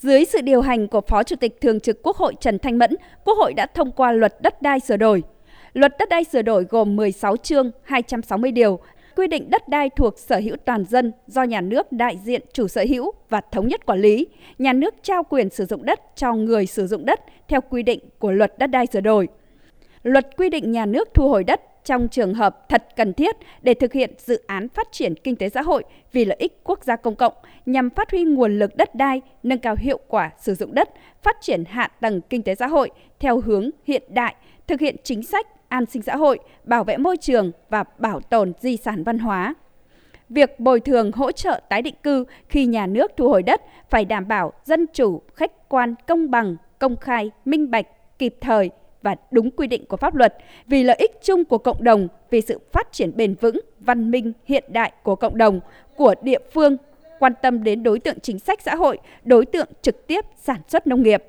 Dưới sự điều hành của Phó Chủ tịch Thường trực Quốc hội Trần Thanh Mẫn, Quốc hội đã thông qua luật đất đai sửa đổi. Luật đất đai sửa đổi gồm 16 chương, 260 điều, quy định đất đai thuộc sở hữu toàn dân do nhà nước đại diện chủ sở hữu và thống nhất quản lý. Nhà nước trao quyền sử dụng đất cho người sử dụng đất theo quy định của luật đất đai sửa đổi. Luật quy định nhà nước thu hồi đất trong trường hợp thật cần thiết để thực hiện dự án phát triển kinh tế xã hội vì lợi ích quốc gia công cộng nhằm phát huy nguồn lực đất đai, nâng cao hiệu quả sử dụng đất, phát triển hạ tầng kinh tế xã hội theo hướng hiện đại, thực hiện chính sách an sinh xã hội, bảo vệ môi trường và bảo tồn di sản văn hóa. Việc bồi thường hỗ trợ tái định cư khi nhà nước thu hồi đất phải đảm bảo dân chủ, khách quan, công bằng, công khai, minh bạch, kịp thời, và đúng quy định của pháp luật vì lợi ích chung của cộng đồng, vì sự phát triển bền vững, văn minh, hiện đại của cộng đồng, của địa phương, quan tâm đến đối tượng chính sách xã hội, đối tượng trực tiếp sản xuất nông nghiệp.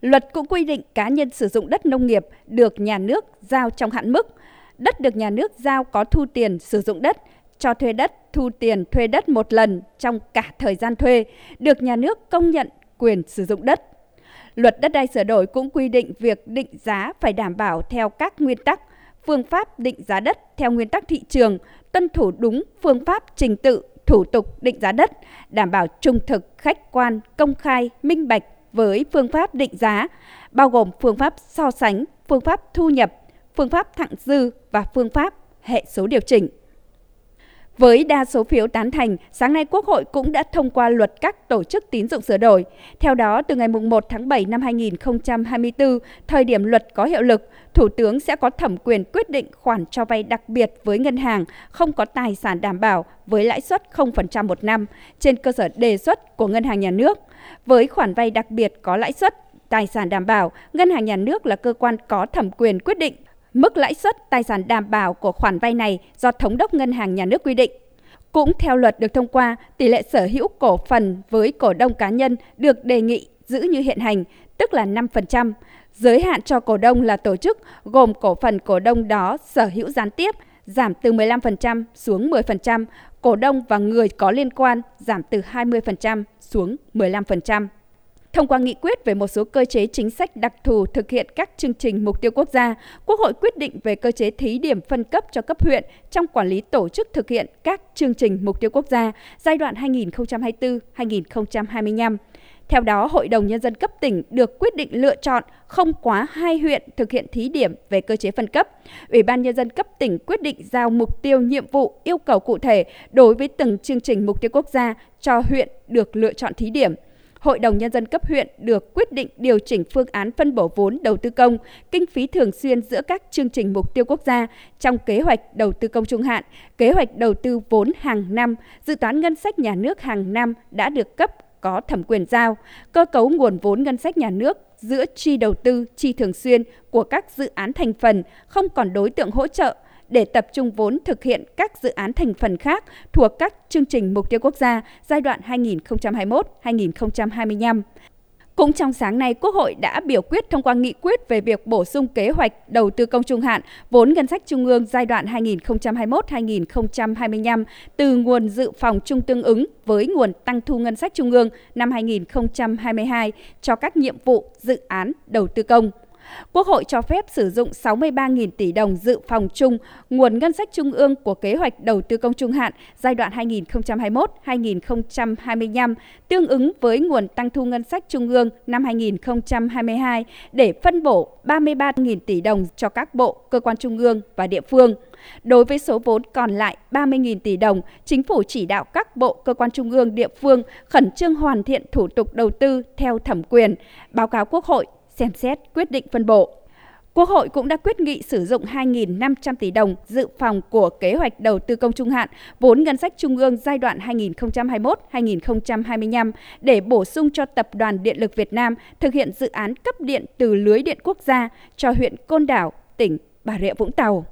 Luật cũng quy định cá nhân sử dụng đất nông nghiệp được nhà nước giao trong hạn mức. Đất được nhà nước giao có thu tiền sử dụng đất, cho thuê đất, thu tiền thuê đất một lần trong cả thời gian thuê, được nhà nước công nhận quyền sử dụng đất. Luật đất đai sửa đổi cũng quy định việc định giá phải đảm bảo theo các nguyên tắc, phương pháp định giá đất theo nguyên tắc thị trường, tuân thủ đúng phương pháp trình tự, thủ tục định giá đất, đảm bảo trung thực, khách quan, công khai, minh bạch với phương pháp định giá, bao gồm phương pháp so sánh, phương pháp thu nhập, phương pháp thặng dư và phương pháp hệ số điều chỉnh. Với đa số phiếu tán thành, sáng nay Quốc hội cũng đã thông qua luật các tổ chức tín dụng sửa đổi. Theo đó, từ ngày 1 tháng 7 năm 2024, thời điểm luật có hiệu lực, Thủ tướng sẽ có thẩm quyền quyết định khoản cho vay đặc biệt với ngân hàng không có tài sản đảm bảo với lãi suất 0% một năm trên cơ sở đề xuất của Ngân hàng Nhà nước. Với khoản vay đặc biệt có lãi suất, tài sản đảm bảo, Ngân hàng Nhà nước là cơ quan có thẩm quyền quyết định Mức lãi suất tài sản đảm bảo của khoản vay này do Thống đốc Ngân hàng Nhà nước quy định. Cũng theo luật được thông qua, tỷ lệ sở hữu cổ phần với cổ đông cá nhân được đề nghị giữ như hiện hành, tức là 5%. Giới hạn cho cổ đông là tổ chức gồm cổ phần cổ đông đó sở hữu gián tiếp giảm từ 15% xuống 10%, cổ đông và người có liên quan giảm từ 20% xuống 15% thông qua nghị quyết về một số cơ chế chính sách đặc thù thực hiện các chương trình mục tiêu quốc gia, Quốc hội quyết định về cơ chế thí điểm phân cấp cho cấp huyện trong quản lý tổ chức thực hiện các chương trình mục tiêu quốc gia giai đoạn 2024-2025. Theo đó, Hội đồng Nhân dân cấp tỉnh được quyết định lựa chọn không quá hai huyện thực hiện thí điểm về cơ chế phân cấp. Ủy ban Nhân dân cấp tỉnh quyết định giao mục tiêu nhiệm vụ yêu cầu cụ thể đối với từng chương trình mục tiêu quốc gia cho huyện được lựa chọn thí điểm. Hội đồng Nhân dân cấp huyện được quyết định điều chỉnh phương án phân bổ vốn đầu tư công, kinh phí thường xuyên giữa các chương trình mục tiêu quốc gia trong kế hoạch đầu tư công trung hạn, kế hoạch đầu tư vốn hàng năm, dự toán ngân sách nhà nước hàng năm đã được cấp có thẩm quyền giao, cơ cấu nguồn vốn ngân sách nhà nước giữa chi đầu tư, chi thường xuyên của các dự án thành phần không còn đối tượng hỗ trợ để tập trung vốn thực hiện các dự án thành phần khác thuộc các chương trình mục tiêu quốc gia giai đoạn 2021-2025. Cũng trong sáng nay, Quốc hội đã biểu quyết thông qua nghị quyết về việc bổ sung kế hoạch đầu tư công trung hạn vốn ngân sách trung ương giai đoạn 2021-2025 từ nguồn dự phòng chung tương ứng với nguồn tăng thu ngân sách trung ương năm 2022 cho các nhiệm vụ dự án đầu tư công. Quốc hội cho phép sử dụng 63.000 tỷ đồng dự phòng chung nguồn ngân sách trung ương của kế hoạch đầu tư công trung hạn giai đoạn 2021-2025 tương ứng với nguồn tăng thu ngân sách trung ương năm 2022 để phân bổ 33.000 tỷ đồng cho các bộ, cơ quan trung ương và địa phương. Đối với số vốn còn lại 30.000 tỷ đồng, chính phủ chỉ đạo các bộ, cơ quan trung ương, địa phương khẩn trương hoàn thiện thủ tục đầu tư theo thẩm quyền, báo cáo Quốc hội xem xét quyết định phân bổ. Quốc hội cũng đã quyết nghị sử dụng 2.500 tỷ đồng dự phòng của kế hoạch đầu tư công trung hạn vốn ngân sách trung ương giai đoạn 2021-2025 để bổ sung cho Tập đoàn Điện lực Việt Nam thực hiện dự án cấp điện từ lưới điện quốc gia cho huyện Côn Đảo, tỉnh Bà Rịa Vũng Tàu.